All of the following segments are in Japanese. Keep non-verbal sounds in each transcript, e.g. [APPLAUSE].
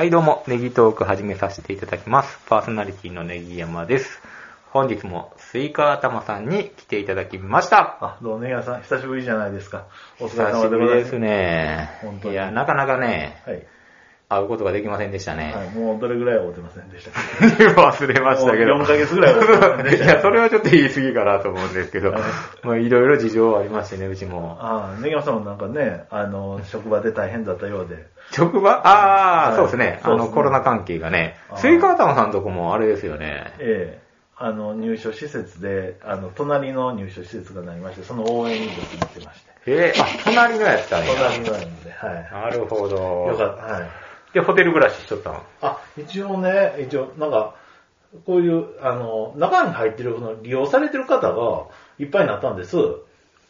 はい、どうも、ネギトーク始めさせていただきます。パーソナリティのネギ山です。本日もスイカ頭さんに来ていただきました。あ、どうもネギ山さん、久しぶりじゃないですか。お疲れ久し様でございます。ぶりですね本。当にいや、なかなかね、はい。会うことができませんでしたね。はい、もうどれぐらい会うてませんでしたか [LAUGHS] 忘れましたけど。もう4ヶ月ぐらい会うてませんでした [LAUGHS] いや、それはちょっと言い過ぎかなと思うんですけどはい、まあいろいろ事情ありましてね、うちも。ああ、ネギ山さんもなんかね、あの、職場で大変だったようで。職場？ああ、はいそうですね。あの、ねコロナ関係がねスイカ頭さんとこもあれですよね。ええあの、入所施設で、あの、隣の入所施設がなりまして、その応援に僕行ってまして。えー、あ、隣のやつだね。隣のなんで、はなるほい。ど。よかった、はい。で、ホテル暮らししとったのあ、一応ね、一応、なんか、こういう、あの、中に入ってる、この利用されてる方がいっぱいになったんです。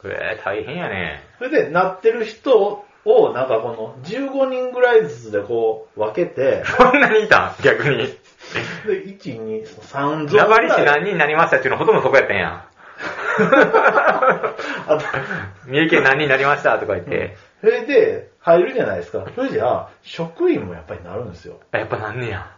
えー、大変やね。それで、なってる人を、なんかこの、15人ぐらいずつでこう、分けて、そんなにいたん？逆に。で、1、2、3ゾーンぐ名張市。何人になりましたっていうのほとんどそこやったんや。[LAUGHS] 三重県何人になりましたとか言って。それで、入るじゃないですか。それじゃあ、職員もやっぱりなるんですよ。あやっぱなんねや。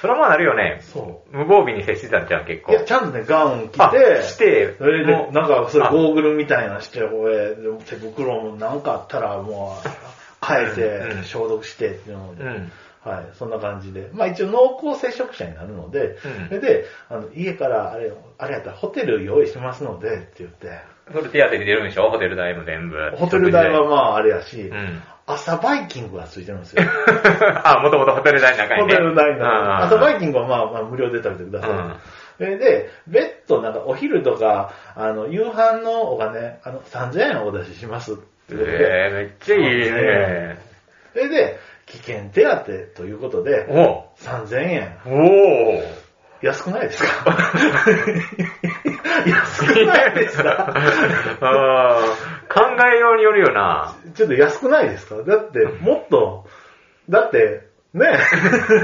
それはまあなるよね。そ無防備に接してたんじゃん、結う。構。いや、ちゃんとね、ガウン着あて、して、それでなんか、それあゴーグルみたいなして、これ、手袋もなんかあったらもう、変えて、ん消毒してっていうので、うん。はい、そんな感じで。まあ一応濃厚接触者になるので、うんそれで、あの、家からあれ、あれやったらホテル用意しますので、って言って、それ手当てで出るんでしょ？ホテル代も全部。ホテル代はまああれやし、うん。朝バイキングがついてるんですよ。[LAUGHS] あ、もともとホテル代の中にホね。テル代の。朝バイキングはまあまあ無料で食べてください。うんそれで、別途なんかお昼とか、あの、夕飯のお金、あの、3000円お出ししますってことで、えー、めっちゃいいね。それで、危険手当ということで、お3000円。おお安くないですか？[LAUGHS] [LAUGHS] 安くないですか。考えようによるよな。ちょっと安くないですか？だって、もっと、だって、ね。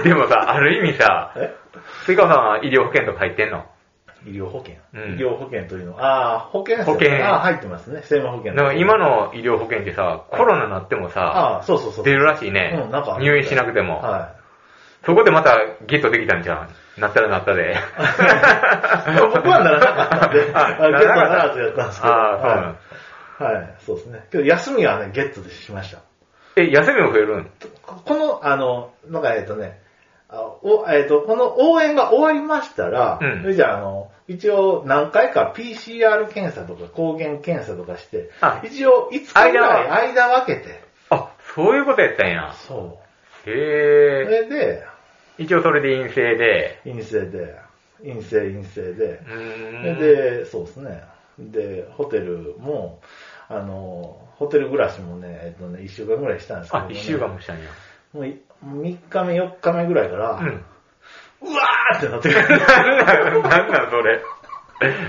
でもさ、ある意味さ、え？スイカさんは医療保険とか入ってんの？医療保険、うん。医療保険というの？は、ああ、保険保険。ああ、入ってますね。生命保険今の医療保険ってさ、コロナになってもさ、ああ、そうそうそう。出るらしいね。うん、なんか。入院しなくても。はそこでまたゲットできたんじゃん。なったらなったで。い。僕はならなかったんで、[LAUGHS] ゲットならずやったんですけど。ああ、そうなの。はい。はい、そうですね。けど休みはね、ゲットでしました。え、休みも増えるん？ここの、あの、なんか、えっとね、あおえっと、この応援が終わりましたら、うんそれじゃあ、あの、一応何回か PCR 検査とか抗原検査とかしてあ、一応5日ぐらい間分けて、あ、そういうことやったんや。そう。そへえ。れで、一応それで陰性で。陰性で、陰性陰性で。で、そうですね。で、ホテルも、あの、ホテル暮らしもね、えっとね、1週間ぐらいしたんですけど、あ、ね。一週間もしたんや。もうい3日目、4日目ぐらいから、うん。うわーってなってくる。[LAUGHS] なんなんなんなんそれ。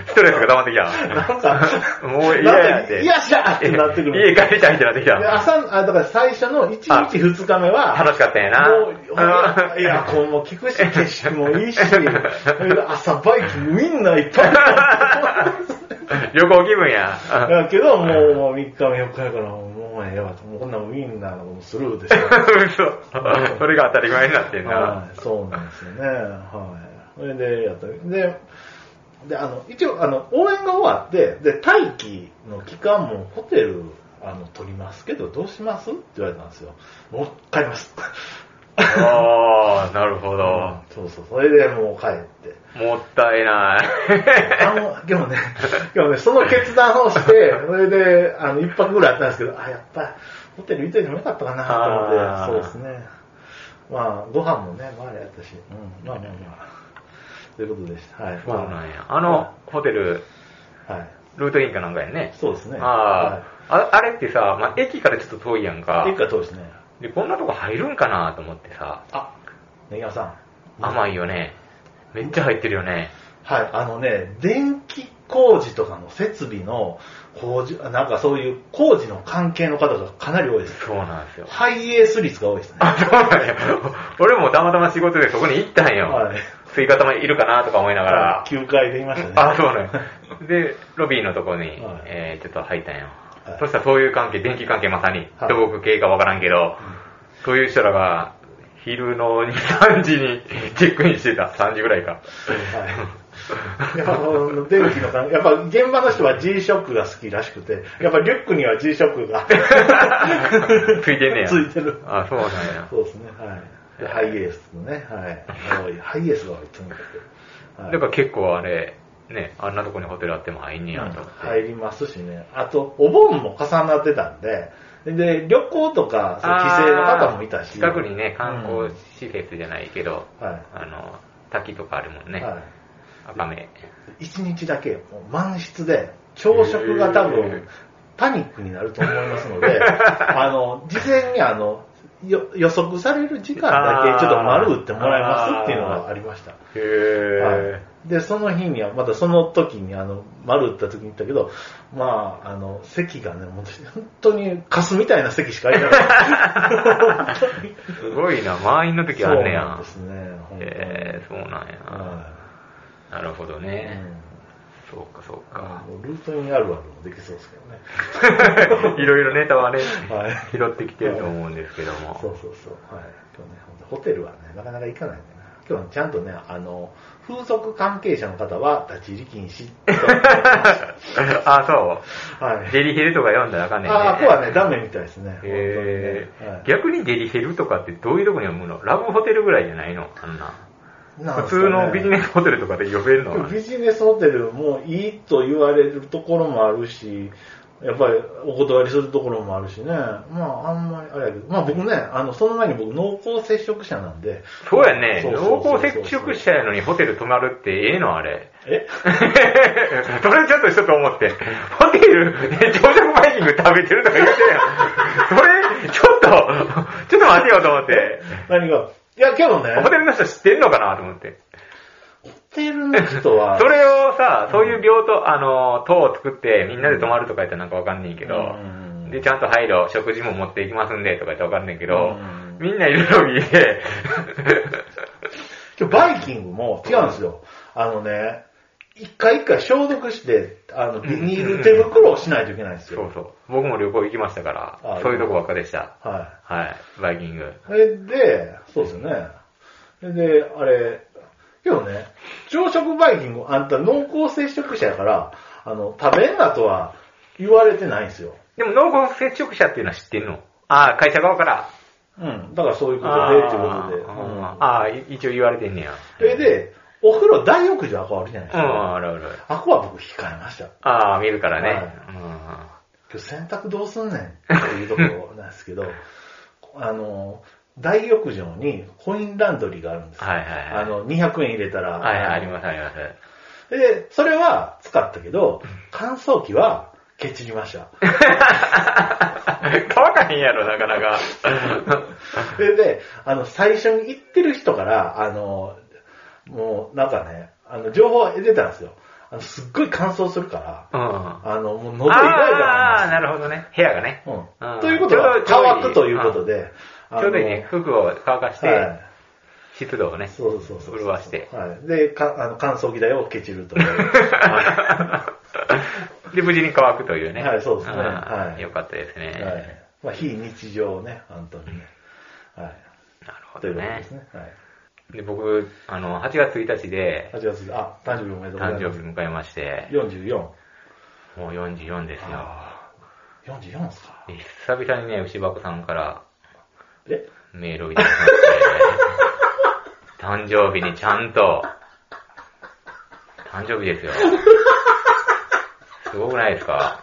ストレスが溜まってきなんた。か、もう嫌やって。嫌じゃってなってくる。家帰りたいってなってきでた。朝、あ、だから最初の1日2日目は、楽しかったんやな。もう、いや、こうも聞くし、景色もいいし、朝バイキングウィンナーいっぱいあ旅行気分や。る。だけど、もうもう3日目4日目から、もうええわと、もうこんなもんウィンナーのもスルーでしょ。嘘。それが当たり前になってんな。はい、そうなんですよね。はい。それで、やった。で、で、あの、一応、あの、応援が終わって、で、待機の期間もホテル、あの、取りますけど、どうします？って言われたんですよ。もう帰ります。ああ、なるほど。[LAUGHS] そうそう。それでもう帰って。もったいない。あの、でもね、[LAUGHS] でもね、その決断をして、それで、あの、一泊ぐらいあったんですけど、あ、やっぱり、ホテル行っといてもよかったかなと思って、そうですね。まあ、ご飯もね、まああれやったし、うん、まあまあまあ。ということでした。はい。そうなんや。あの、ホテル、はい。ルートインかなんかやね。そうですね。ああ、ああれってさ、まあ、駅からちょっと遠いやんかはい。。一回通ですね。で、こんなとこ入るんかなと思ってさ、あ、ネギワさん。甘いよね。めっちゃ入ってるよね。はい、あのね、電気工事とかの設備の工事、なんかそういう工事の関係の方がかなり多いです。そうなんですよ。ハイエース率が多いですね。あ、そうなんや。俺もたまたま仕事でそこに行ったんよ。はい。スイカ頭いるかなとか思いながら。9階でいましたね。あ、そうね。[LAUGHS] で、ロビーのとこに、はいえー、ちょっと入ったんよ。はいそしたらそういう関係、電気関係まさに、はい土木系かわからんけど、そういう人らが昼の2、3時にチェックインしてた。3時ぐらいか。はい。やっぱあの電気の関やっぱ現場の人は G-SHOCK が好きらしくて、やっぱリュックには G-SHOCK が [LAUGHS] ついてんねや。[LAUGHS] ついてる。あ、そうなんや。そうですね、はい。でハイエースのね、はい。ハイエースが多い、とにかく。はいだから結構あれ、ね、あんなとこにホテルあっても入んねやと思って。入りますしね。あと、お盆も重なってたんで、で、旅行とか、帰省の方もいたし。近くにね、観うん光施設じゃないけど、はい。あの、滝とかあるもんね。は赤目。い。一日だけ、もう満室で、朝食が多分、パニックになると思いますので、[LAUGHS] あの、事前にあの、よ予測される時間だけちょっと丸打ってもらいますっていうのがありました。へぇはい、で、その日には、またその時に、あの、丸打った時に言ったけど、まあ、あの、席がね、本当にカスみたいな席しか空いてない。[LAUGHS] すごいな、満員の時あんねやそうで。すね。へぇそうなんや。はなるほどいね。うんそうか、そうか。ルートインあるあるもできそうですけどね。[LAUGHS] いろいろネタはね、はい拾ってきてると思うんですけども。そうそうそう。はい。今日ね、ホテルはね、なかなか行かないんだな。今日はちゃんとね、あの、風俗関係者の方は立ち入り禁止 [LAUGHS] あ、そた。はう。い。デリヘルとか読んだらあかんねんね。ああ、ここはね、ダメみたいですね。へ本当にねはいー逆にデリヘルとかってどういうとこに読むの？ラブホテルぐらいじゃないの？あんな。普通のビジネスホテルとかで呼べるのビジネスホテルもいいと言われるところもあるし、やっぱりお断りするところもあるしね。まあ、あんまりあれやけど、まあ僕ね、あの、その前に僕濃厚接触者なんで。そうやね。濃厚接触者やのにホテル泊まるってええのあれ。え？[LAUGHS] それちょっとちょっと思って。ホテルで朝食バイキング食べてるとか言ってるやん。それ、ちょっと、ちょっと待てよと思って。何が？いや、けどね、ホテルの人知ってんのかなと思って。ホテルの人は、[LAUGHS] それをさ、そういう病棟、あの、棟を作ってみんなで泊まるとか言ったらなんかわかんねんけどうん、で、ちゃんと配慮、食事も持っていきますんでとか言ってわかんねんけどうん、みんないるロビーで、[LAUGHS] 今日バイキングも違うんですよ。あのね、一回一回消毒して、あの、ビニール手袋をしないといけないんですよ。そうそう。僕も旅行行きましたかあら、そういうとこばっかでした。ははい。バイキング。で、そうですよね。で、あれ、けどね、朝食バイキング、あんた濃厚接触者やから、あの、食べんなとは言われてないんですよ。でも濃厚接触者っていうのは知ってんの？ああ、会社側から。うん。だからそういうことあで、っていうことで。うんあああ、一応言われてんねや。それで、お風呂大浴場あこあるじゃないですうん、か。あるある。あこは僕控えました。ああ、見るからね。はいうん今日洗濯どうすんねんっていうところなんですけど、[LAUGHS] あの、大浴場にコインランドリーがあるんですよ。はいはいはいあの、200円入れたら。はいはい、ありますあります。で、それは使ったけど、乾燥機はケチりました。[LAUGHS] 乾かへんやろ、なかなか。[LAUGHS] それで、あの、最初に行ってる人から、あの、もうなんかね、あの、情報が出たんですよ。あの、すっごい乾燥するから、うん。あの、もう喉イガイガああ、ななんるほどね。部屋がね。う。うんんということは、ちょうど乾くということで、ちょうどいいね。服を乾かして、はい。湿度をね。そうそうそう。潤わしてはい。で、かあの乾燥機代をケチるという。[LAUGHS] で、無事に乾くというね。はいそうですねんはいよかったですね。はい。まあ、非日常ね、本当にね。はい。なるほということです。ね。はい。で、僕、あの、8月1日で、8月、あ、誕生日おめでとうございます。誕生日迎えまして、44。もう44ですよ。ああ、44ですか。で久々にね、牛箱さんからえ？メールをいただきまして、[LAUGHS] 誕生日にちゃんと、誕生日ですよ。[LAUGHS] すごくないですか？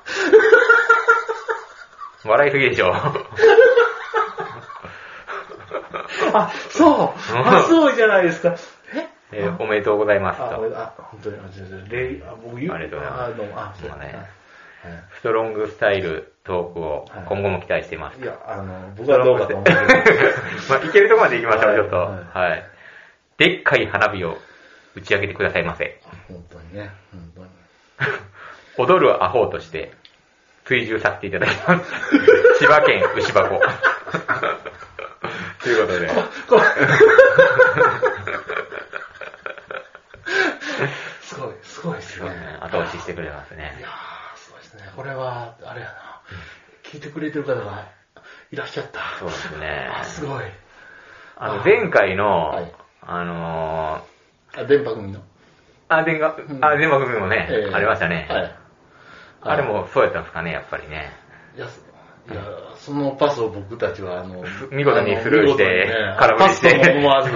笑いすぎでしょ？あ、そう [LAUGHS] あ、そうじゃないですか。え？[LAUGHS] えーおめでとうございますあ、と。俺あ、本当に、あ、全然、礼、あ、僕言う。ありがとうございますあ、どうも、あ、そうまあねはいストロングスタイルトークをはい今後も期待しています。いや、あの、僕はどうかと思うけど。[LAUGHS] まあ、いけるとこまで行きましょう、はいちょっと。はいはい。でっかい花火を打ち上げてくださいませ。本当にね、本当に。踊るアホとして追従させていただきます。千葉県牛箱。ということで。こ [LAUGHS] すごい、すごいですね。後押ししてくれますいね。やー、すごいですね。これは、あれやな。聞いてくれてる方がいらっしゃった。そうですねあ、すごい。あの、前回の、はいあのあ、電波組の。ー、あ、電話、うんあ、電話組もね、ええありましたね。はい。あれもそうやったんですかね、やっぱりね。いや、いやそのパスを僕たちは、あの、見事にスルーして空振りして。パスとも思わず。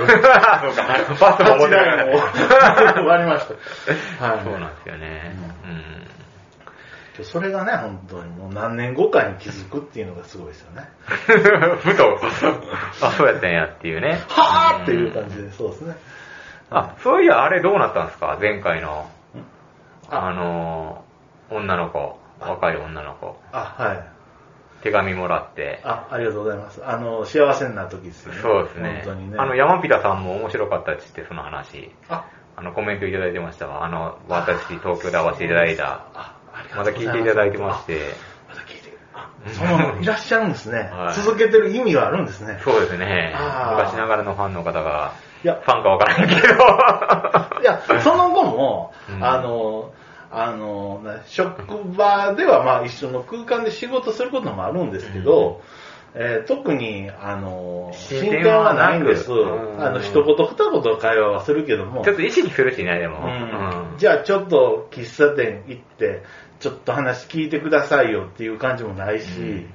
パスとも思ってなか8った。台も割りました。はい。そうなんですよね。それがね、本当にもう何年後かに気づくっていうのがすごいですよね。うん。ふと、あ、そうやったんやっていうね。はぁーっていう感じで、そうですね。あ、そういや、あれどうなったんですか？前回の、ああのー、女の子、若い女の子、あ、はい。手紙もらって。あ、ありがとうございます。あの、幸せになる時ですよね。そうですね。本当にね。あの、山ピタさんも面白かったって言って、その話。あ、あの、コメントいただいてましたわ。あの、私、東京で会わせていただいた。あ、ありがとうござ聞いていただいてまして。あまだ聞いてあ、その、いらっしゃるんですね [LAUGHS] はい。続けてる意味があるんですね。そうですね。昔ながらのファンの方が、いやファンかわからんけど。いや、その後も、うんあの、あの、な職場ではまあ一緒の空間で仕事することもあるんですけど、えー特に、あの、進進展展はないんです。うん。あの、一言二言会話はするけども、ちょっと意識するしね、でも。う。ん。じゃあちょっと喫茶店行って、ちょっと話聞いてくださいよっていう感じもないし、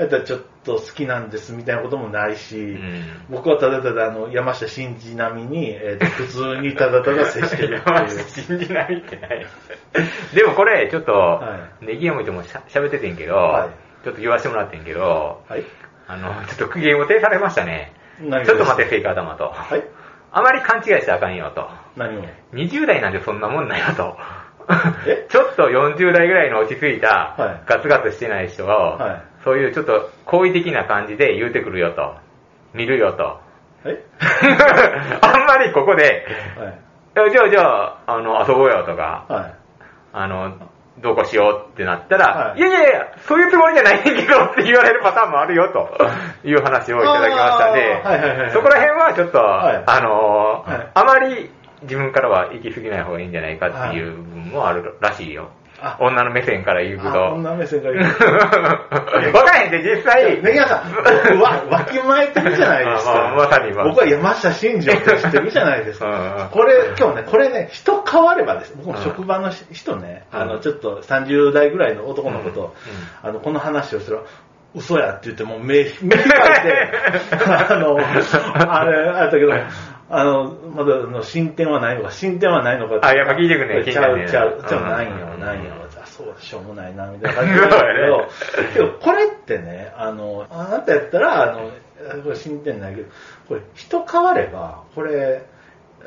うんだったらちょっと好きなんですみたいなこともないし、うん僕はただただあの山下真司並みに、えーと [LAUGHS] 普通にただただ接してるっていう。信じないってない。[LAUGHS] でもこれ、ちょっとは、ネギ山ともしゃ喋っててんけど、はいちょっと言わせてもらってんけど、はい。あの、ちょっと苦言を呈されましたね。何ちょっと待って、フェイカー玉と。はい。あまり勘違いしたらあかんよと。何を？20代なんてそんなもんなんよとえ？[LAUGHS] ちょっと40代ぐらいの落ち着いた、はいガツガツしてない人が、はいそういうちょっと好意的な感じで言うてくるよと。見るよと。はい。[LAUGHS] あんまりここで、はい。じゃあじゃあ、あの、遊ぼうよとか、はい。あの、どうこうしようってなったら、はいい、やいやいや、そういうつもりじゃないけどって言われるパターンもあるよという話をいただきましたんで、あーはいはいはいそこら辺はちょっと、はいあのーはいあまり自分からは行き過ぎない方がいいんじゃないかっていう部分もあるらしいよ。あ女の目線から言うあ、と。こんな目線から言う。[LAUGHS] わからへんで、実際。ネギ屋さん、[LAUGHS] 僕はわきまえてるじゃないですか。まさにまあ僕は山下真司を知ってるじゃないですか。これ、今日ね、これね、人変わればです。僕も職場の人ね、うんあの、ちょっと30代ぐらいの男の子と、うんあの、この話をする嘘やって言ってもう目、目開いて、あの、あれ、あれだけど、あの、まだあの進展はないのか、進展はないのかあやっぱ聞いてくんねちゃう、ちゃう、ちゃう、うんないんよ、ないんよ。あ、そう、しょうもないな、みたいな感じだけど、けど、これってね、あの、あなたやったら、あの、これ進展ないけど、これ、人変われば、これ、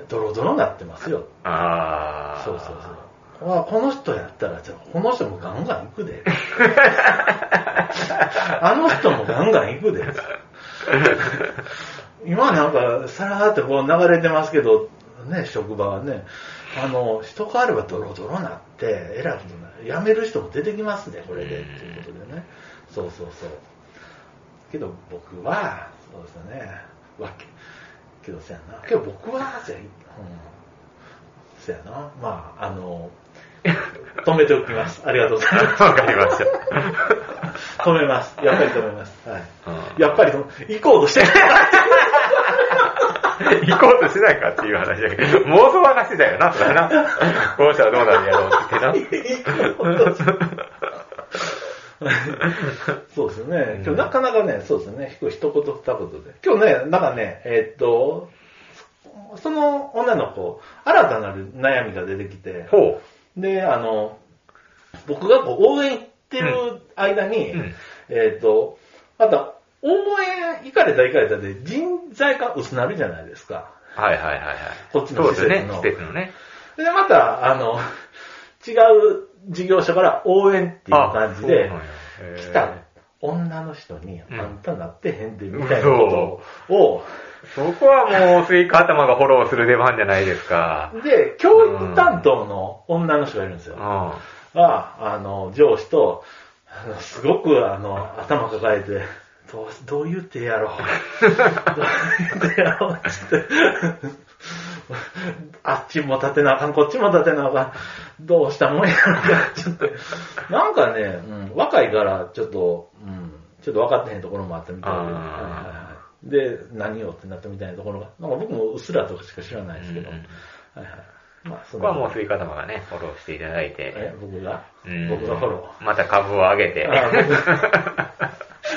ドロドロになってますよ。あーそうそうそう。あこの人やったら、じゃあこの人もガンガン行くで。[LAUGHS] あの人もガンガン行くで。今なんか、さらーってこう流れてますけど、ね、職場はね、あの、人変わればドロドロなって、えらいことになる。辞める人も出てきますね、これで、っていうことでね。そうそうそう。けど僕は、そうですよね、わけ、けどせやな。けど僕は、せや、うん、せやな。まあ、あの、止めておきます。ありがとうございます。わかりました。[LAUGHS] 止めます。やっぱり止めます。はい。うんやっぱり、行こうとしてない。行こうとしてないかっていう話だけど、妄想はなしだよな、それな。こうしたらどうなるやろうってな。[LAUGHS] そうですよね。今日なかなかね、そうですよね。一言二言で。今日ね、なんかね、えーっと、その女の子、新たなる悩みが出てきて、ほで、あの、僕がこう応援行ってる間に、う。うん。えーっと、また、応援行かれた行かれたで人材が薄なるじゃないですか。はいはいはいはい。こっちのそうですね施設、の施設のね。で、また、あの、違う事業者から応援っていう感じで、来た女の人に、あんたなってへんで、みたいなことを、そこはもう、スイカ頭がフォローする出番じゃないですか。で、教育担当の女の人がいるんですよ。うん。が、あの、上司と、あのすごく、あの、頭抱えて、どう、どう言ってやろう。[LAUGHS] どう言ってやろう、つって。あっちも立てなあかん、こっちも立てなあかん。どうしたもんやろか、ちょっと。なんかね、うん、若いから、ちょっと、うん、ちょっと分かってへんところもあったみたいで。あーはいはいはいで、何をってなったみたいなところが、なんか僕もうっすらとかしか知らないですけど、うんうんはいはい。まあ、そここはもうスイカ頭がね、フォローしていただいて、え、僕が、うん僕がフォロー。また株を上げて、あ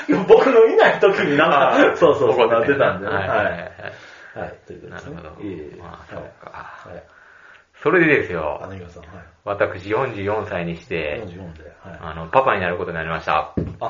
僕 [LAUGHS] 僕のいない時になんあか、そうそうそう、なってたんでね。はいい。ははい。ということですね。なるほどまあそうかはい。それでですよあ、、の、さん、はい。私44歳にして、44で、はい。あの、パパになることになりました。あ、そ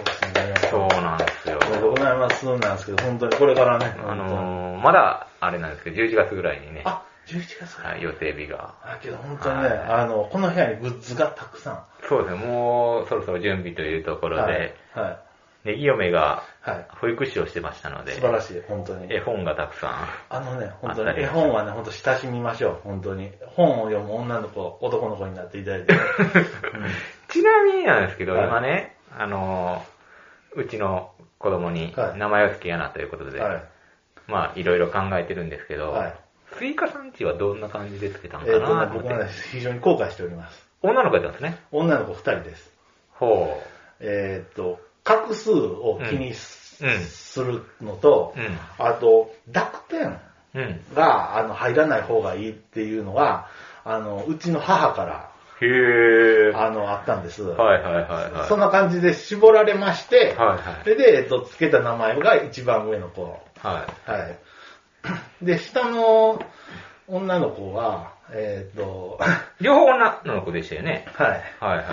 うですね。そうなんですよ。おめでとうございますなんですけど、本当にこれからね。あのー、まだ、あれなんですけど、11月ぐらいにね、あ、11月はい、予定日が。あ、けど本当にね、はいあの、この部屋にグッズがたくさん。そうですね、もうそろそろ準備というところはいで、。はい。ネギ嫁がはい。保育士をしてましたので素、晴らしい、本当に。絵本がたくさん。あのね、本当に、絵本はね、本当親しみましょう、本当に。本を読む女の子、男の子になっていただいて。[LAUGHS] ちなみになんですけど、はい今ね、あのー、うちの子供にはい名前を付けやなということで、はい。まあ、いろいろ考えてるんですけど、はいスイカさんちはどんな感じで付けたのえっ、とかなと、思って、ね僕はね、非常に後悔しております。女の子やったんですね。女の子2人です。ほえっ、と、画数を気にす,、うんるのとう。、うん。あと、濁点うん。があの入らない方がいいっていうのが、あの、うちの母から、へー。あの、あったんです。はいはいはいはい。そんな感じで絞られまして、はいはい。それで、えっと、つけた名前が一番上の子。はい。はい。で、下の女の子は、えっ、と、[LAUGHS] 両方女の子でしたよね。はい。はいはい。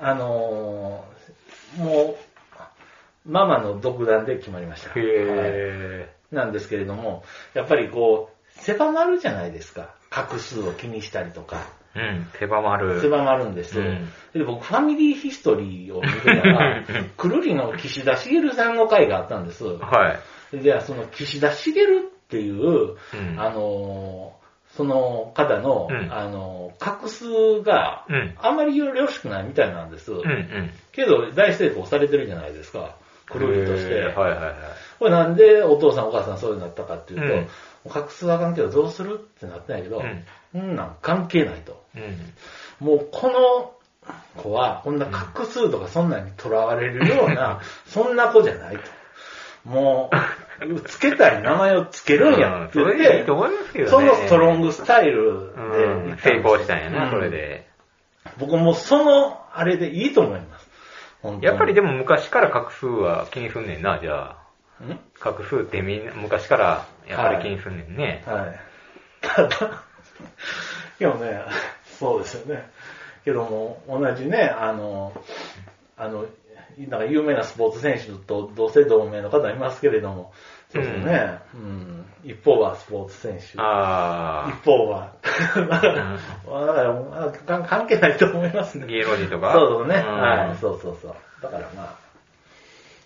あのーもう、ママの独断で決まりました。はいへなんですけれども、やっぱりこう、狭まるじゃないですか。画数を気にしたりとか。ー。うん、狭まる。狭まるんです。うんで僕、ファミリーヒストリーを見てたら、[LAUGHS] くるりの岸田茂さんの回があったんです。はい。で、その岸田茂っていう、うんあのーその方の、うんあのー画数がうん。あまりよろしくないみたいなんです。うんうん。けど、大成功されてるじゃないですか。くるりとして。はいはいはい。これなんでお父さんお母さんそういうのなったかっていうと、うんもう画数はあかんけどどうするってなってないけど、うんうんなん関係ないと。うん。もうこの子は、こんな画数とかそんなにとらわれるような、[LAUGHS] そんな子じゃないと。もう、つけたい名前をつけるんやって言っうんそれでいいてと、思いますけどね。そのストロングスタイルうんで、成功したんやな、うんそれで。僕もその、あれでいいと思います。やっぱりでも昔から画数は気にすんねんな、じゃあ。ん？画数ってみんな昔からやっぱり気にすんねんね。はい。ただ、でもね、そうですよね。けども、同じね、あの、あの、なんか有名なスポーツ選手と同姓同名の方いますけれども、そうですね、うん、一方はスポーツ選手、あ一方は、[LAUGHS] だから、関係ないと思いますあ、ね。芸能人とか？そうそうね、ん。はい、そうそうそう。だからまあ、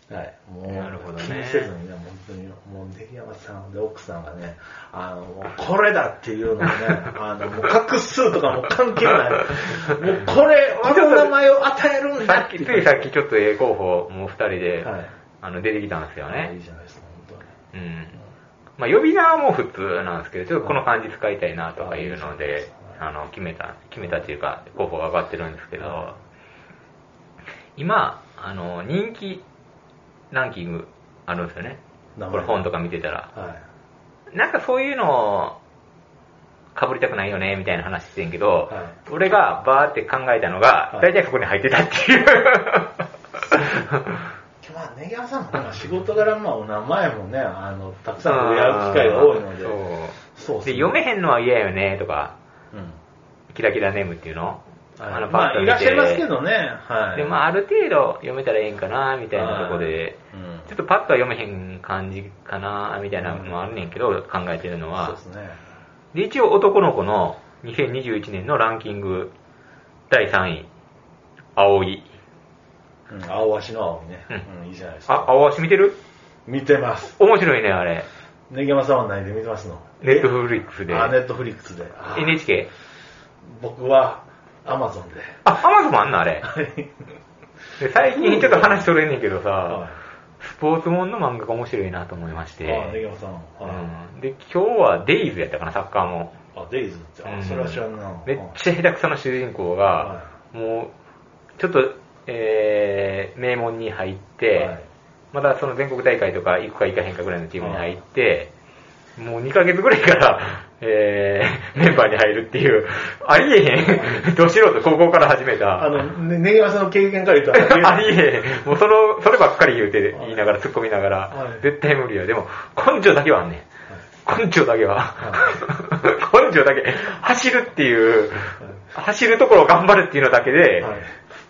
はい、もう、なるほどね気にせずにね、本当に、もう、出来山さんで奥さんがね、あの、もうこれだっていうのをね、[LAUGHS] あの、もう画数とかも関係ない。もうこれ、あの名前を与えるんださって。ついさっきちょっと A 候補、もう二人で、はい。あの、出てきたんですよいいね。じゃないですか、本当に。うん。まあ、呼び名はもう普通なんですけど、ちょっとこの漢字使いたいなとかいうので、あの、決めた、決めたっていうか、候補が上がってるんですけどは、今、あの、人気ランキングあるんですよね。これ本とか見てたら。はい。なんかそういうのを、被りたくないよね、みたいな話してんけど、はい俺がバーって考えたのが、はい大体そこに入ってたっていう。まあ、ネギ山さんも、まあ、仕事柄、まあ、お名前もね、あの、たくさん触れ合う機会が多いので、そうそうで、読めへんのは嫌よね、とか、うん。キラキラネームっていうの、はいのまあ、いらっしゃいますけどね、はい。で、まあ、ある程度読めたらええんかな、みたいなとこで、うんちょっとパッとは読めへん感じかな、みたいなのもあるねんけど、考えてるのはそうで。すね。で、一応男の子の2021年のランキング第3位、葵。うん、青足の青にね、ううん、いいじゃないですか。あ、青足見てる？見てます。面白いね、あれ。ネギ山さんは何で見てますのネットフリックスで。あ、ネットフリックスで。あ NHK。僕は、アマゾンで。あ、アマゾンもあんのあれ？はい。で最近ちょっと話それんねんけどさ、はスポーツもんの漫画が面白いなと思いましい。あ、ネて。ギ山さん。はい。うん、で、今日はデイズやったかな、サッカーも。あ、デイズって。それは知らんな。めっちゃ下手くそな主人公が、はもう、ちょっと、えー、名門に入って、はい。ままだその全国大会とか行くか行かへんかぐらいのチームに入って、もう2ヶ月ぐらいから、えー、メンバーに入るっていう、ありえへん、ど素人、高校から始めた。あの、ね、ネギワさんの経験から言うと、[LAUGHS] ありえへん。もうその、そればっかり言うて、言いながら、突っ込みながら、はい絶対無理や。でも、根性だけはあんねん。根性だけは。[LAUGHS] 根性だけ。走るっていう、走るところを頑張るっていうのだけで、はい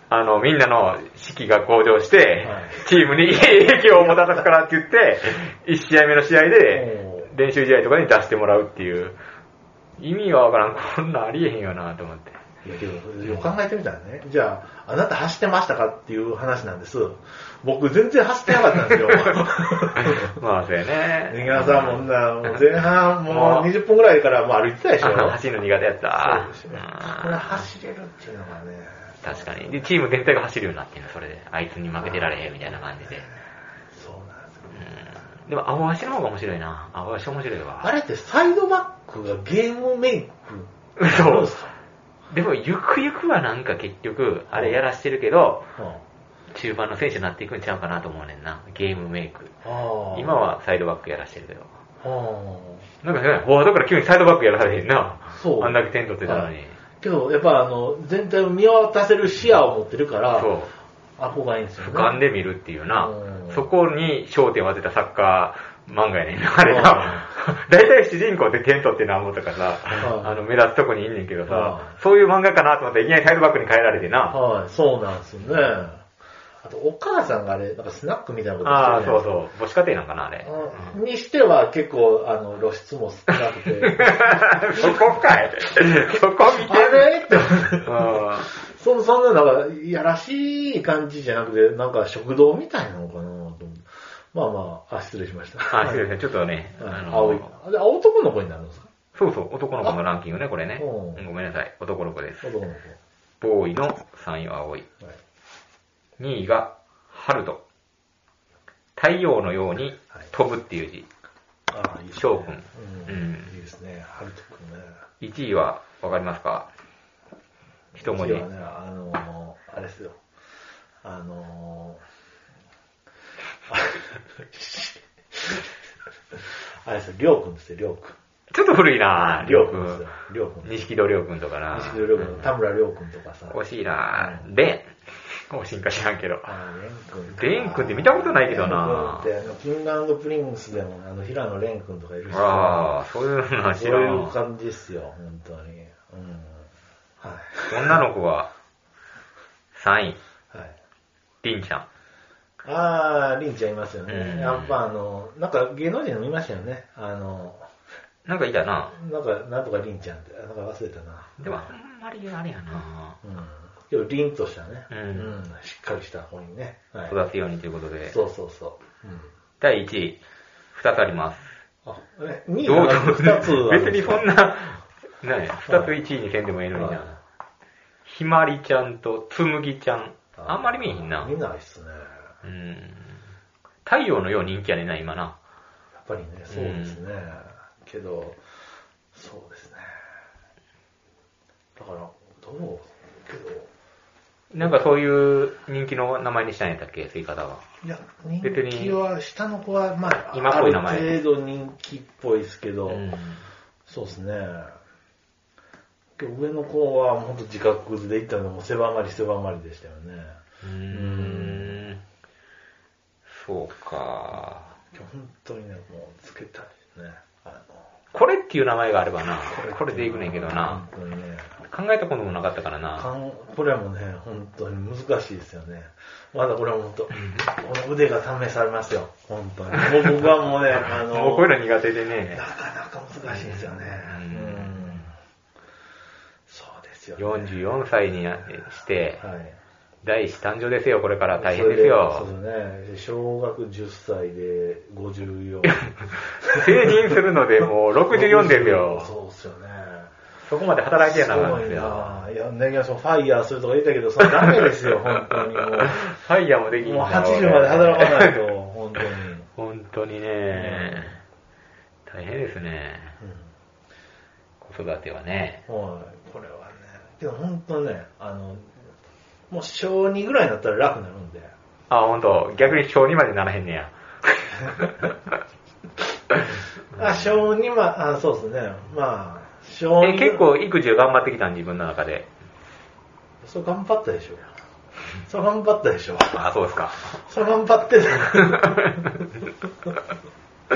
あの、みんなの士気が向上して、はいチームにい [LAUGHS] い影響をもたらすからって言って、1試合目の試合でお、練習試合とかに出してもらうっていう、意味がわからん。こんなんありえへんよなと思って。いやけど、よく考えてみたらね、じゃあ、あなた走ってましたかっていう話なんです。僕全然走ってなかったんですよ。[LAUGHS] まあ、そうやね。ネギワさんもんな、もう前半ももうう20分ぐらいからもう歩いてたでしょ。あ [LAUGHS] 走るの苦手やった。そうですよねうんこれ走れるっていうのがね。確かに。で、チーム全体が走るようになってんの、それで。あいつに負けてられへんみたいな感じで。そうなんですよ。うん。でも、青足の方が面白いな。青足面白いわ。あれってサイドバックがゲームメイクそうですかでも、ゆくゆくはなんか結局、あれやらしてるけど、うん中盤の選手になっていくんちゃうかなと思うねんな。ゲームメイク。今はサイドバックやらしてるけど。あなんかね、フォワードから急にサイドバックやらされへんな。そうあんだけ点取ってたのに。ーけど、やっぱあの、全体を見渡せる視野を持ってるから、そう。あ、こがいいんですよね。俯瞰で見るっていうなうん。そこに焦点を当てたサッカー漫画やねんな、あれうんな。[LAUGHS] 大体主人公って点取ってなんぼとかさ、うんあの、目立つとこにいんねんけどさう、そういう漫画かなと思ったらいきなりサイドバックに変えられてな。はい、そうなんですよね。あと、お母さんがあれ、なんかスナックみたいなことああ、してるそうそう。母子家庭なんかな、あれ。うんにしては結構、あの、露出も少なくて。[LAUGHS] そこかい。[LAUGHS] そこ見てあれ？って。うんそそんな、なんか、いやらしい感じじゃなくて、なんか食堂みたいなのかな。まあまあ、あ、失礼しました。あ、すいません。ちょっとね、あの青い。あれ、男の子になるんですか？そうそう、男の子のランキングね、これね。ごめんなさい。男の子です。男の子。ボーイの3位は青い。はい。2位が、ハルト。太陽のように飛ぶっていう字。ああ、いいですね。翔くんうん。うんいいですね。春人くんね。1位は、わかりますか？一文字。一応ね、あのー、あれですよ。あのー、[LAUGHS] あれですよ、りょうくんですよ、りょうくん。ちょっと古いなりょうくんりょうくんですよ。。りょうくん。錦戸りょうくんとかな。西戸りょうくん、田村りょうくんとかさ。惜しいなレン。惜しいんか知らんけど。あーレン君とか。レン君って見たことないけどなレン君って、あの、キングアンドプリンスでも、あの、平野レン君とかいるし。ああ、そういうのは知そうら。いうん感じですよ、本当に。うん。はい。女の子は、3位、はい。りんちゃん。あー、りんちゃんいますよね。うんやっぱあの、なんか芸能人の見ましたよね。あの、なんかいたな。なんか、なんとかりんちゃんって、なんか忘れたな。でも、あんまりあれやな。うん。けど、凛としたね。うんしっかりした子にね。はい。育つようにということで。そうそうそう。うん。第1位、2つあります。あ、え、2位どうが2つある [LAUGHS] 別にそんな、ね、2つ1位にせんでもええのにはいな。ひまりちゃんとつむぎちゃん。あんまり見えへんな。見ないっすね。うん。太陽のよう人気やねんな、今な。やっぱりね、そうですね。けど、そうですね。だから、どうけど、なんかそういう人気の名前にしたんやったっけ、吸い方は。いや、人気は、下の子は、まあ、今っぽい名前ある程度人気っぽいですけど、うん。そうですね。上の子は本当自覚で行ったのも狭まり狭まりでしたよね。うーん。そうか。本当にね、もうつけたいね。あの、これっていう名前があればな、これでいくねんけどな。本当にね。考えたこともなかったからな。かんこれもね、本当に難しいですよね。まだこれは本当、この腕が試されますよ。本当に。もう僕はもうね、[LAUGHS] あの、もうこういうの苦手でねな、かなか難しいですよね。ううんん。そうですよ、ね。44歳になして、はい。第一子誕生ですよ、これから大変ですよそ。うですね。小学10歳で54。成人するのでもう64ですよ。そうですよね。そこまで働いてやなあかんですよ。な。いや、ネギワさんファイヤーするとか言ったけど、それダメですよ、[LAUGHS] 本当にもう。ファイヤーもできんもうだ80まで働かないと、本当に。本当にね、大変ですね。子育てはね。うん。はい。これはね。けど本当ね、あの、もう小2ぐらいになったら楽になるんで。あ、ほんと。逆に小2までならへんねや。[LAUGHS] あ、小2ま、あ、そうですね。まあ、小え、2。結構育児を頑張ってきたん自分の中で。そう頑張ったでしょ。そう頑張ったでしょ。あ、そうですか。そう頑張ってた。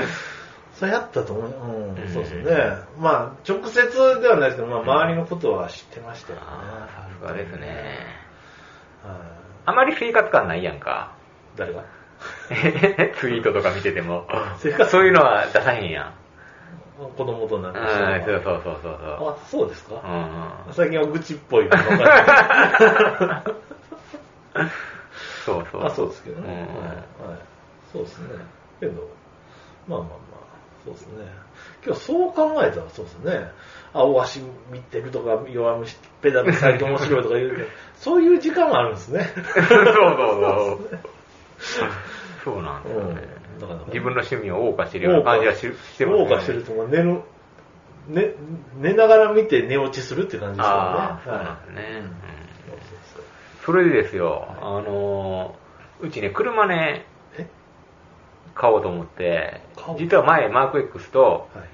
[LAUGHS] そうやったと思う。うん、うんそうですね。まあ、直接ではないですけど、まあ、周りのことは知ってましたよね。さすがですね。はいあまり生活感ないやんか。誰が？[LAUGHS] ツイートとか見てても。そういうのは出さへんやん。子供となんしそうそうそうそう。あ、そうですか、うんうん最近は愚痴っぽい [LAUGHS] そうそう。あ、そうですけどね。うんはい、はい。そうですね。けど、まあまあまあ、そうですね。今日そう考えたらそうですね。青足見てるとか、弱虫ペダルサイト面白いとか言うけど、[LAUGHS] そういう時間もあるんですね。そうそうそう。そうなんですよね。うんだから自分の趣味を謳歌してるような感じはししてます謳歌してるとか、寝る、寝、寝ながら見て寝落ちするって感じですよね。ああ、そうなんはですね。いうんそれでですよ、あのー、うちね、車ね、え買おうと思って実は前、マーク X と、はい。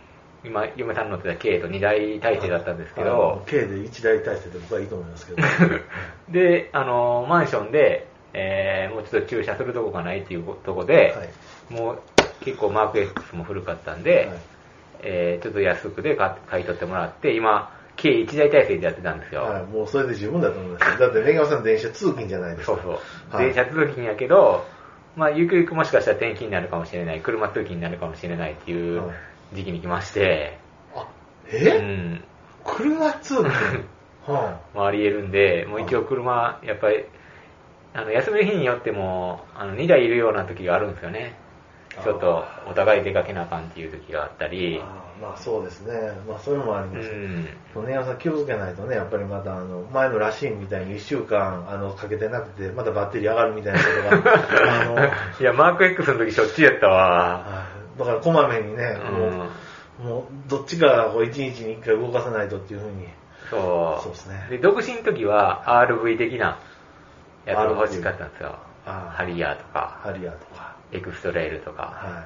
今、嫁さん乗ってた K と2台体制だったんですけあどの、K で一大体制で僕はいいと思いますけど。[LAUGHS] で、あのー、マンションで、えー、もうちょっと駐車するとこがないっていうとこで、はい。もう結構マーク X も古かったんで、はいえーちょっと安くで買買い取ってもらって、今、計1台体制でやってたんですよ。はい、もうそれで十分だと思います。だって、ネガさん電車通勤じゃないですか。そうそう。はい電車通勤やけど、まあ、ゆくゆくもしかしたら転勤になるかもしれない、車通勤になるかもしれないっていうはい。時期に来まして、あ、うえ、ん。車通勤？[LAUGHS] はまあ、あり得るんで、もう一応車、やっぱり、あの、休みの日によっても、あの、2台いるような時があるんですよね。ちょっと、お互い出かけなあかんっていう時があったい、り、あーまあそうですね。まあそういうのもありうます。うネガさん気をつけないとね、やっぱりまたあの、前のラシーンみたいに1週間あのかけてなくて、またバッテリー上がるみたいなことが、[LAUGHS] あの、いや、マーク X の時しょっちゅうやったわ。はいだからこまめにね、うん。もう、もうどっちかこう1日に1回動かさないとっていうふうに。そう。そうですねで、独身の時は RV 的なやつが欲しかったんですよ。ハリアーとか、ハリアーとか、エクストレイルとか。は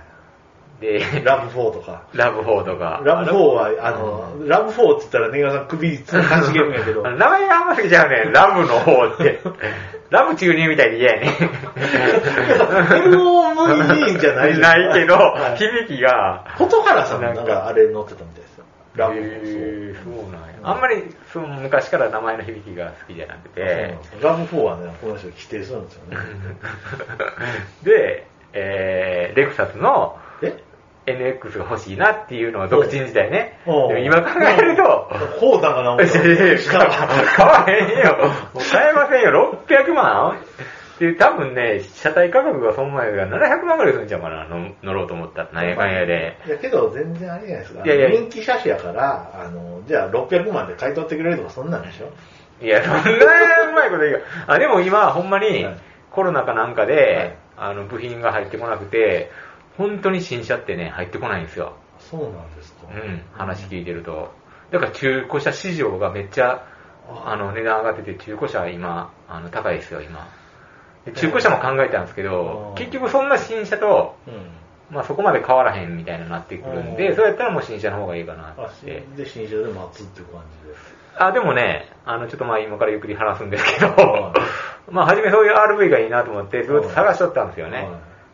で、い。ラブ4とか。ラブ4とか。ラブ4は、あの、ラブ4って言ったらネガさん首つかしげるんやけど [LAUGHS] 名前があんま好きちゃうねん。ラブの方って。[LAUGHS] ラブ注入みたいで嫌やねん。LOVE じゃないないけどは、い響きが。蛍原さんもなんかあれ乗ってたみたいですよ。ラブへ4。ーそうなんや。あんまり、その昔から名前の響きが好きじゃなくてラブ4はね、この人否定するんですよね。[LAUGHS] で、えー、レクサスのえ？NX が欲しいなっていうのは独身時代ね。でも今考えると、こうだかな、いやいやいや買わへんよ。もう買えませんよ。600万？で、多分ね、車体価格がその前が700万ぐらいするんちゃうかな、の乗ろうと思ったら、なんやかんやで。いやけど全然あれじゃないですか。いやいや人気車種やから、あの、じゃあ600万で買い取ってくれるとかそんなんでしょ？いや、そんなうまいこと言うよ。あ、でも今、ほんまにはい、コロナかなんかはいで、あの、部品が入ってこなくて、本当に新車ってね、入ってこないんですよ。そうなんですか。うん、話聞いてると。だから中古車市場がめっちゃ、あの、値段上がってて、中古車今、あの、高いですよ、今。で中古車も考えたんですけどう、ん結局そんな新車と、うん。まあそこまで変わらへんみたいになってくるんで、うんそうやったらもう新車の方がいいかなあっ、て。で、新車で待つっていう感じです。あ、でもね、あの、ちょっとまあ今からゆっくり話すんですけどは、まあ初めそういう RV がいいなと思って、ずっと探しとったんですよねはい。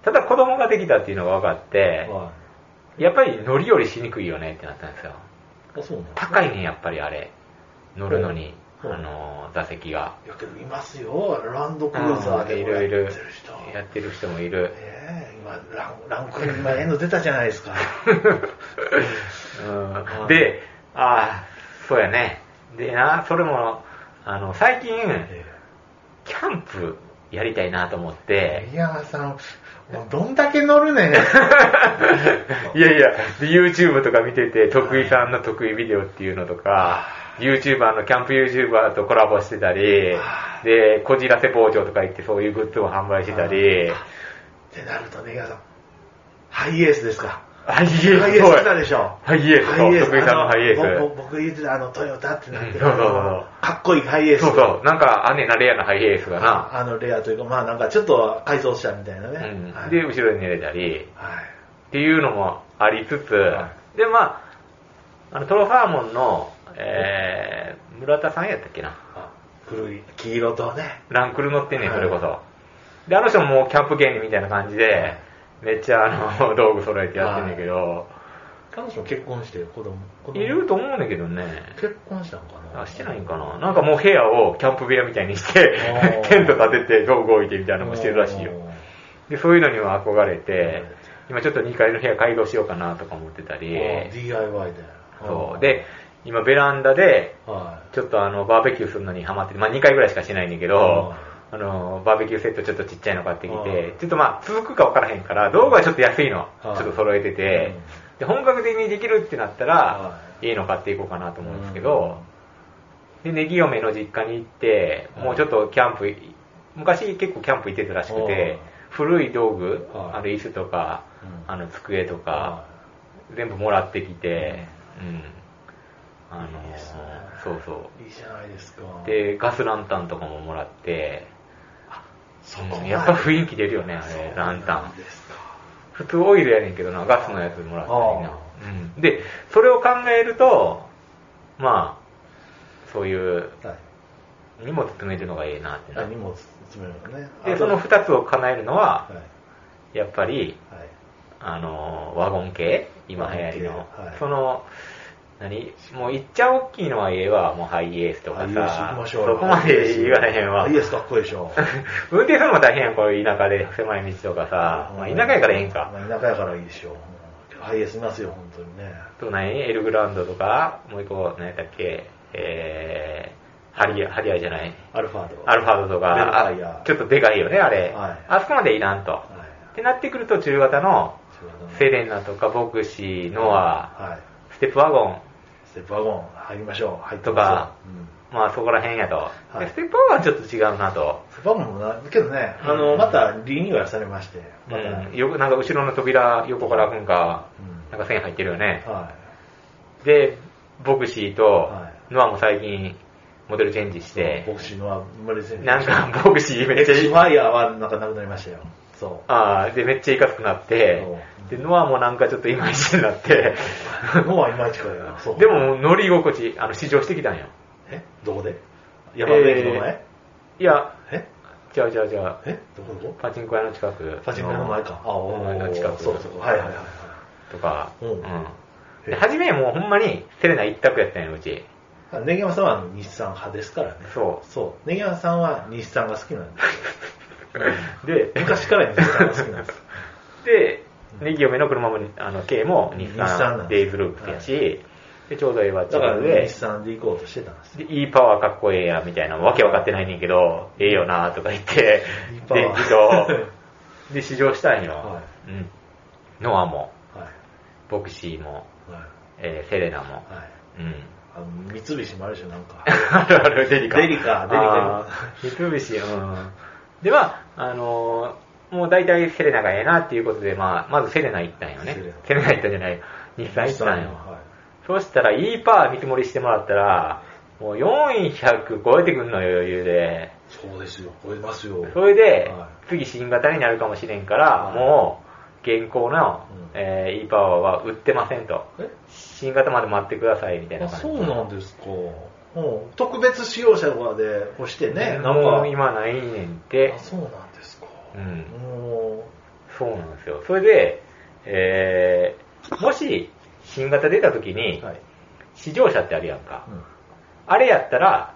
ただ子供ができたっていうのが分かって、はやっぱり乗り降りしにくいよねってなったんですよ。い。あ、そうなんです高いね、やっぱりあれ。乗るのに、うんあの、座席が。いやけどいますよ、ランドクルーザーでいろいろやってる人。やってる人もいる。ええ今ラン、ランクル今、N 出たじゃないですか。[LAUGHS] うんで、ああ、そうやね。でな、それも、あの、最近、えキャンプやりたいなと思っえて、宮川さん、もうどんだけ乗るねん。[LAUGHS] いやいや、で YouTube とか見てて、徳井さんの得意ビデオっていうのとか、YouTuber のキャンプ YouTuber とコラボしてたり、で、こじらせ工場とか行ってそういうグッズを販売してたり、ってなるとね、宮川さん、ハイエースですか。ハイエース。ハイエース来たでしょ。ハイエース。そう、徳井さんのハイエース。僕僕言ってたあのトヨタってなってる、うんそうそうそうかっこいいハイエース。そうそう。なんか、姉なレアなハイエースがな。あのレアというか、まあなんかちょっと改装したみたいなね。うんはいで、後ろに寝れたり、はい。っていうのもありつつ、はで、まあ、あの、トロファーモンの、えー、村田さんやったっけな。あ古い黄色とね。ランクル乗ってんねそれこそ。で、あの人ももうキャンプ芸人みたいな感じで、めっちゃあの、道具揃えてやってんねんけど、彼女も結婚して子供。子供いると思うねんけどね。結婚したのかなあ、してないんかななんかもう部屋をキャンプ部屋みたいにしてテント立てて道具置いてみたいなのもしてるらしいよ。で、そういうのには憧れて、今ちょっと2階の部屋改造しようかなとか思ってたり、DIY で。そう。で、今ベランダで、はちょっとあの、バーベキューするのにハマってて、まあ2回ぐらいしかしないんだけど、あの、バーベキューセットちょっとちっちゃいの買ってきて、ちょっとまあ続くか分からへんから、道具はちょっと安いの、ちょはいっと揃えてて、で、本格的にできるってなったらは、いいの買っていこうかなと思うんですけど、で、ネギ嫁の実家に行って、もうちょっとキャンプ、昔結構キャンプ行ってたらしくて、古い道具、はいあの椅子とか、うん。あの机とか、は全部もらってきて、うん。あのそうそう。い。いいじゃないですか。で、ガスランタンとかももらって、そこまでやっぱ雰囲気出るよね、あれ、ランタン。普通オイルやねんけどな、ガスのやつもらったりなあ。うん。で、それを考えると、まあ、そういうはい。荷物詰めるのがええなってなあ。荷物詰めるのね。で、その二つを叶えるのはは、い。やっぱり、はい。あの、ワゴン系今流行りの。はいその、何？もういっちゃ大きいのはええわ、もうハイエースとかさ。そこまで言われへんわ。ハイエースかっこいいでしょ。[LAUGHS] 運転するのも大変やん、こういう田舎で狭い道とかさ。まあ、田舎やからええんか。まあ田舎やからいいでしょ。うんハイエースいますよ、本当にね。と何？エルグランドとか、もう一個、何やったっけ、えー、ハリア、ハリアーじゃないアルファード。アルファードとか、ちょっとでかいよね、あれ。はいあそこまでいらんと。はい。ってなってくると、中型のセレレナとかボクシー、ノア、はい。ステップワゴン、ステップワゴン入りましょう。入ってとかうんまあそこら辺やと。いでステップワゴンはちょっと違うなと。ステップワゴンもな、けどね、あの、うんまたリニューアルされまして、うまた、ん、よくなんか後ろの扉横から開くんか、うんなんか線入ってるよね。はで、ボクシーとはノアも最近モデルチェンジしい。て、ボクシーのは無理せんなんかボクシーめっちゃいいフ。ァイヤーはなんかなくなりましたよ。そああ、で、めっちゃいかつくなってそ、で、ノアもなんかちょっといまいちになって、う。のはいまいちかよ。でも乗り心地、あの、試乗してきたんよ。え？どこで？山の駅の前、いや、え？違う違う違う。え？どこどこ？パチンコ屋の近く。パチンコ屋の前か。あうんの近く。そうそう。はいはいはいはい。とか、うんで、初めもうほんまにセレナ一択やったんよ、うち。あネギ山さんは日産派ですからね。そそう。ネギ山さんは日産が好きなんです。う。[LAUGHS] で、昔から日産が好きなんです。で、ネギ嫁の車も、あの、軽も日日産デイズループやし、で、ちょうどええわだから、日、産で行こうとしてたんですよ。で、いいパワーかっこええや、みたいな、わけわかってないねんけど、ええよな、とか言って電気と、[LAUGHS] で、試乗したんよ。はうん。ノアも、はい。ボクシーも、はい。えーセレナも、はい。うん。あの、三菱もあるでしょ、なんか。[LAUGHS] あるある、デリカ。デリカデリカ三菱、うん。で、まあ、あのーもう大体セレナがええなっていうことで、まあ、まずセレナ行ったんよねセレナ。行ったんじゃない。日産行ったんよ。はそうしたら、いいパワー見積もりしてもらったら、もう400超えてくんのよ、余裕で。い。そうですよ、超えますよ。それでは、次新型になるかもしれんから、はいもう、現行のうん、えー、いいパワーは売ってませんと。え？新型まで待ってください、みたいなあ、感じ。そうなんですか。うん特別使用者とかで干してね、なんか。もう今ないねんてあ、。そうなん。うん。もそうなんですよ。それで、えー、もし、新型出た時にう、、はい。試乗車ってあるやんか。うんあれやったら、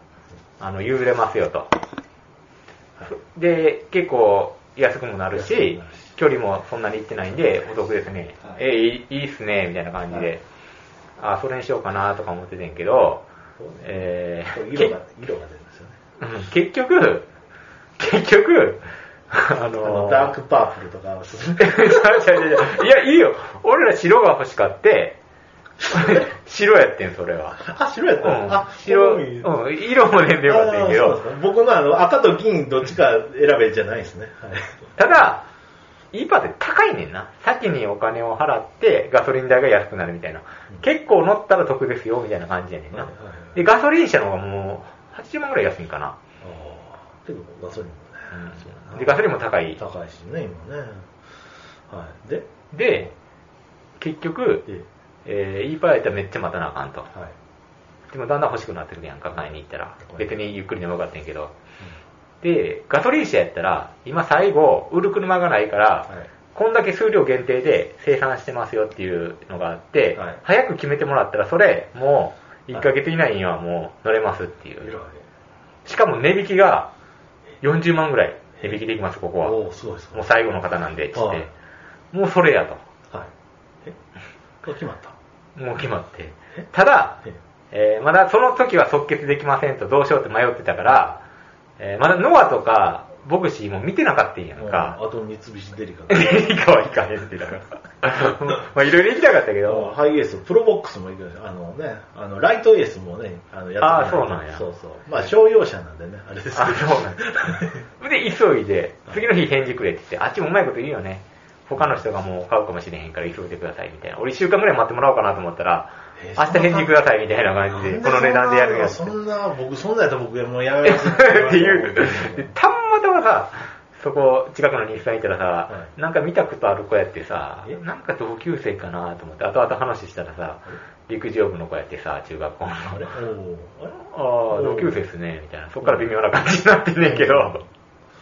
あの、譲れますよと。で、結構安くもなるし距離もそんなに行ってないんで、お得ですね。はいえいい、いいっすね、みたいな感じで。はいあ、それにしようかなとか思っててんけど、ねえー、色が、色が出るんですよね。うん結局、結局、ああのの、ダークパープルとか。[LAUGHS] いや、いいよ。俺ら白が欲しかって、[LAUGHS] 白やってん、それは。あ、白やった？の、うんあ、白、うん、色もねんでよかったんやけど僕のあの赤と銀どっちか選べじゃないですね。はい。ただ、イーパーって高いねんな。先にお金を払ってガソリン代が安くなるみたいな。結構乗ったら得ですよみたいな感じやねんな。はいはいはいで、ガソリン車の方がもう80万ぐらい安いんかな。ああ。ガソリンで、ガソリンも高い。高いしね、今ね。はい。で、で、結局、ええー、イーパーやったらめっちゃ待たなあかんと。はい。でもだんだん欲しくなってくるやんか、買いに行ったらい。別にゆっくりでもよかったんやけど。で、ガソリン車やったら、今最後、売る車がないから、はい。こんだけ数量限定で生産してますよっていうのがあって、はい早く決めてもらったら、それ、もう、1ヶ月以内にはもう乗れますっていう。しかも値引きが40万ぐらい値引きできます、ここは。もおおすごいすごい。う最後の方なんで、つって。はいもうそれやと。はい。え？決まった？もう決まってえ？ただ、え？えーまだその時は即決できませんとどうしようって迷ってたから、えーまだノアとかボクシーも見てなかったんやんか。あと三菱デリカデリカは行かへんってだから。[LAUGHS] まあいろいろ行きたかったけど、ハイエース、プロボックスもいるあのね、あの、ライトエースもね、あの、やってあーそうなんやそうそう。まあ、商用車なんでね、あれですけあ、ど。そうなんで急いで、次の日返事くれって言って、あっちもうまいこと言うよね。他の人がもう買うかもしれへんから急いでくださいみたいな。俺一週間ぐらい待ってもらおうかなと思ったら、えー明日返事くださいみたいな感じで、この値段でやるやつ。そんな、僕、そんなんやったら僕、もうやめますって [LAUGHS] いう。たまさ、そこ、近くの日産行ったらさ、はなんか見たことある子やってさえ、なんか同級生かなと思って、後々話したらさ、陸上部の子やってさ、中学校の。あれ？あれ？ああ、同級生っすね、みたいな。そっから微妙な感じになってんねんけど、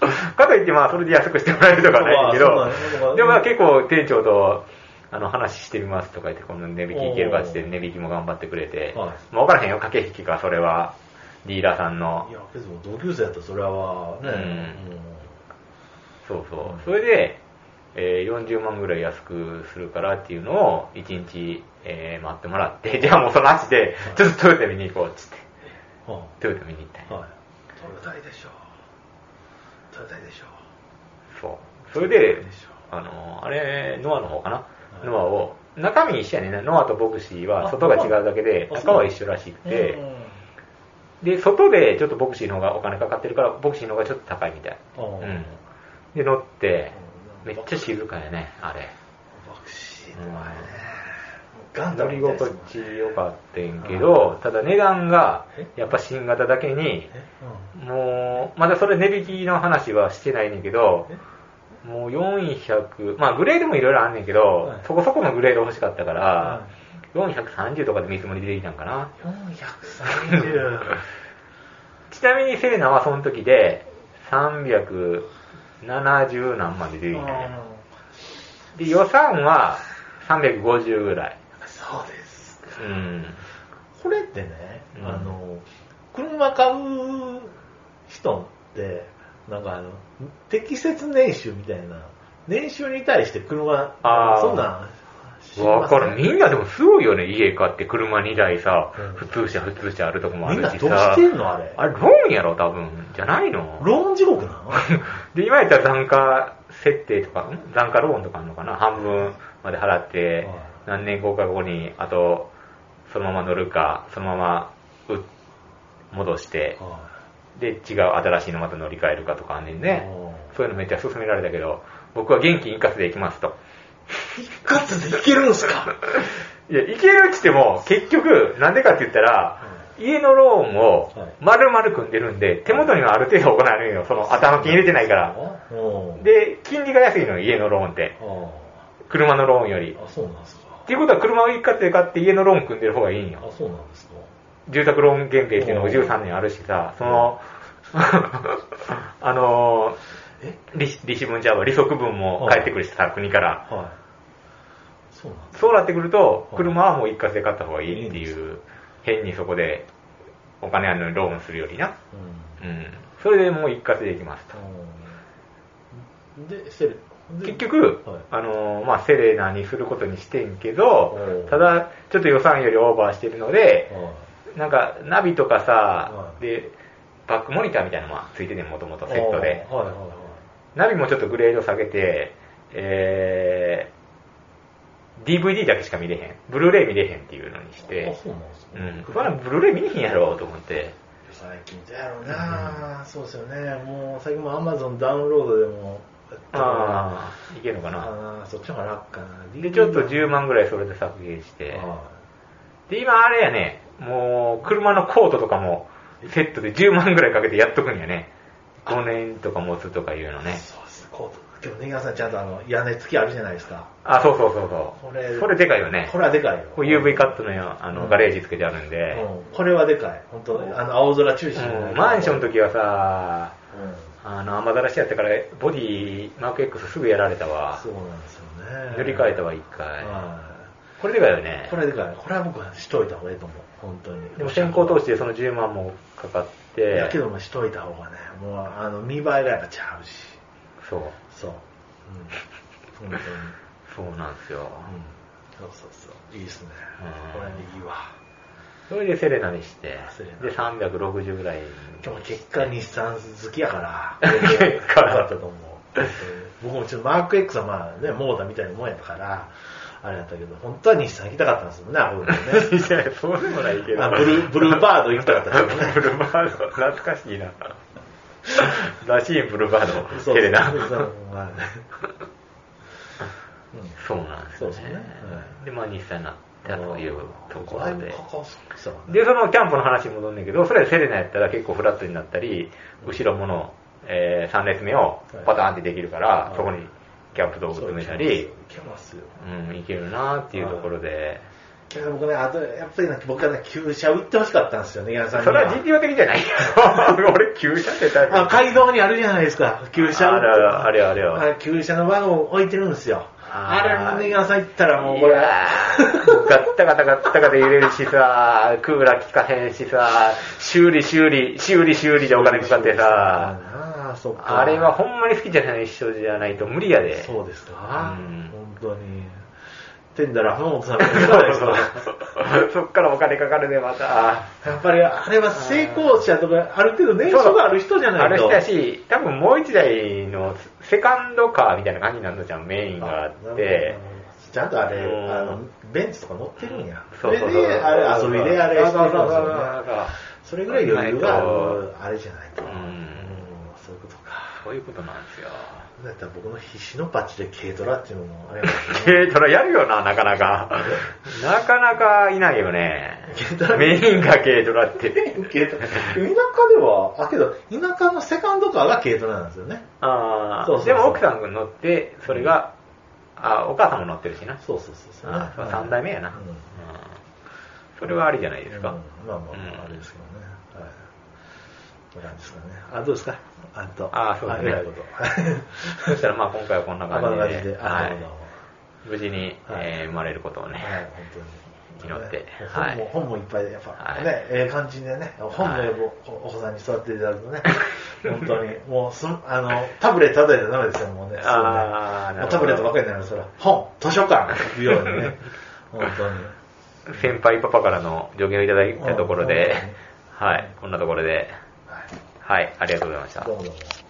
[LAUGHS] かといってまあ、それで安くしてもらえるとかはないんだけど、でもまあ結構店長と、あの、話してみますとか言って、この値引きいけるかって、値引きも頑張ってくれて、はい。まあ分からへんよ、駆け引きか、それは。ディーラーさんのい。や、けど、同級生やったらそれはね、うんもそうそう。それで、えー40万ぐらい安くするからっていうのを1日、えー待ってもらって、じゃあもうその足で、ちょっとトヨタ見に行こうっつって、う、はトヨタ見に行ったん。はい。トヨタいでしょ。トヨタいでしょ。そう。それであの、あれ、ノアの方かな、いノアを、中身一緒やね。ノアとボクシーはあ外が違うだけで、あ中は一緒らしくて、うんで、外でちょっとボクシーの方がお金かかってるから、ボクシーの方がちょっと高いみたい。うん。で、乗って、めっちゃし静かやね、あれ。バクシーとかね、ガンダ乗りムみたいです心地良かったんけど、ただ値段がえ、やっぱ新型だけに、え？もう、まだそれ値引きの話はしてないねんけど、もう400、まあグレードもいろいろあんねんけど、はい。そこそこのグレード欲しかったから、は430とかで見積もりできたんかな。430。ちなみにセレナはその時で、370何万で出てきた。で、予算は350ぐらい。そうです。うん。これってね、うんあの、車買う人って、なんかあの、適切年収みたいな、年収に対して車、そんなんわかる。みんなでもすごいよね、家買って車2台さ、うん普通車、普通車あるとこもあみんなるしさ。どうしてんのあれ？あれ、ローンやろ、多分。じゃないの？ローン地獄なの？[LAUGHS] で、今やったら残価設定とか、ん？残価ローンとかあるのかな？半分まで払ってはい、何年後か後に、あと、そのまま乗るか、そのまま、う、戻して、で、違う新しいのまた乗り換えるかとかあんねんね。そういうのめっちゃ勧められたけど、僕は現金一括で行きますと。一括でいけるんすか？いや、行けるって言っても、結局、なんでかって言ったら、家のローンをはい丸々組んでるんで、手元にはある程度行われるよ。その頭金入れてないから。で、で、金利が安いのよ、家のローンって。車のローンより。あ、そうなんですか。っていうことは車を一括で買って家のローン組んでる方がいいんよ。あ、そうなんですか。住宅ローン減税っていうのも13年あるしさ、その、[LAUGHS] あのえ利子、分じゃあ利息分も返ってくるしさ、国から。はい。そうなそうなってくるとは、い車はもう一括で買った方がいいっていう、変にそこでお金あるのにローンするよりな。うん。うん。それでもう一括できますと。うんで、セレ、で結局、はいあのーまあ、セレナにすることにしてんけどただ、ちょっと予算よりオーバーしてるので、はいなんか、ナビとかさは、いで、バックモニターみたいなのもついててもともとセットで。はいはいはい。ナビもちょっとグレード下げて、えー、DVD だけしか見れへん。ブルーレイ見れへんっていうのにしあ、て、そうなんですか？うん。ブルーレイ見れへんやろと思って。最近どうやろうな、そうですよね。もう最近も Amazon ダウンロードでもああ、いけるのかな？そっちの方が楽かな。で、ちょっと10万ぐらいそれで削減して。で、今あれやね、もう、車のコートとかも、セットで10万ぐらいかけてやっとくんやね。5年とか持つとかいうのね。そうです。コート。でもね、皆さんちゃんとあの、屋根付きあるじゃないですか。あ、そうそうそうそう。これそれでかいよねこ。れはでかいよ。こう UV カットのよあの、うんガレージつけてあるんで。うん、これはでかい。本当あの、青空中心うんマンションの時はさ、うん。あの、雨ざらしやったから、ボディ、マーク X すぐやられたわ。そうなんですよね。塗り替えたわ、一回。はこれでかいよい。ねこ。れでかい。これは僕はしといた方がいいと思う。本当に。でも先行投資でその10万もかかって。やけどもしといた方がね、もう、あの、見栄えがやっぱちゃうし。そう。そう。うん。本当に。そうなんですよ。うん。そうそうそう。いいですねうん。これいいわ。それでセレナにしてで、360ぐらい。でも結果日産好きやから、[LAUGHS] 結果よかったと思う。僕もちょっとマーク X はまあね、モーターみたいなもんやったから、あれやったけど、本当は日産行きたかったんですよね、アホ。[LAUGHS] いや、そうでもないけど。あブルー、ブルーバード行きたかったですよね。[LAUGHS] ブルーバード、懐かしいな。らしいブルーバード、そうセレナ。そうなんですよね。そうでまあ日産になったというところでで、そのキャンプの話に戻んねんけど、それセレナやったら結構フラットになったり、後ろもの、えー、3列目をパターンってできるから、はいそこにキャンプ道具詰めたり、いけますよ。うん、いけるなっていうところで、けど僕ね、あと、やっぱりね、僕はね、旧車売ってほしかったんですよね、矢野さんにそれは実用的じゃないよ。[LAUGHS] 俺、旧車ってタイプ。あ、街道にあるじゃないですか、旧車。あれあれあれあれはい旧車のワゴン置いてるんですよ。あーあれ、ネガさん行ったらもうこれ、いやーガッタガタガッタガタ揺れるしさ、クーラー効かへんしさ、修理修理、修理修理でお金かかってさ、ああ、そっか。あれはほんまに好きじゃない人じゃないと無理やで。そうですか？うん本当に。てんだら、浜本さんもいかがですか？[LAUGHS] そっからお金かかるで、また。やっぱり、あれは成功者とか、ある程度年数がある人じゃないと。ある人やし、多分もう一台のセカンドカーみたいな感じになるのじゃん、メインがあって。ちゃんとあれ、うんあの、ベンツとか乗ってるんや。そうそうそう。れで、あれ、遊びであれしてるんですそうそうそうよね。それぐらい余裕がある、あれじゃないと。うん。そういうことなんですよ。だったら僕の必死のパッチで軽トラっていうのもあれね軽トラやるよな、なかなか。なかなかいないよね軽トラ？メインが軽トラって。軽トラ田舎では、あ、けど、田舎のセカンドカーが軽トラなんですよね。あそうそうでも奥さんが乗って、それが、あお母さんも乗ってるしな。そうそうそうそう、あそう三代目やな。うんうんそれはありじゃないですか。うんまあまあまあ、あれですけどね。なんですかね。あ、どうですか？あと。あそうですね。[LAUGHS] そしたらまあ今回はこんなあ、こんな感じで、感じで。あ、はい。無事に、はい。えー生まれることをね、はい、本当に。祈って。ね。はい。本も、本もいっぱいで、やっぱ、はい。ね、ええ感じでね、本の英語、おお子さんに育っていただくとね、本当に、もうす、あの、タブレット与えたらダメですよ、もうね。あーな。るほど。もうタブレットばっかりになるから、本、図書館行くようにね、[LAUGHS] 本当に。先輩パパからの助言をいただいたところでうん、はい、こんなところで、はい。はい、ありがとうございましたど。うもどうも。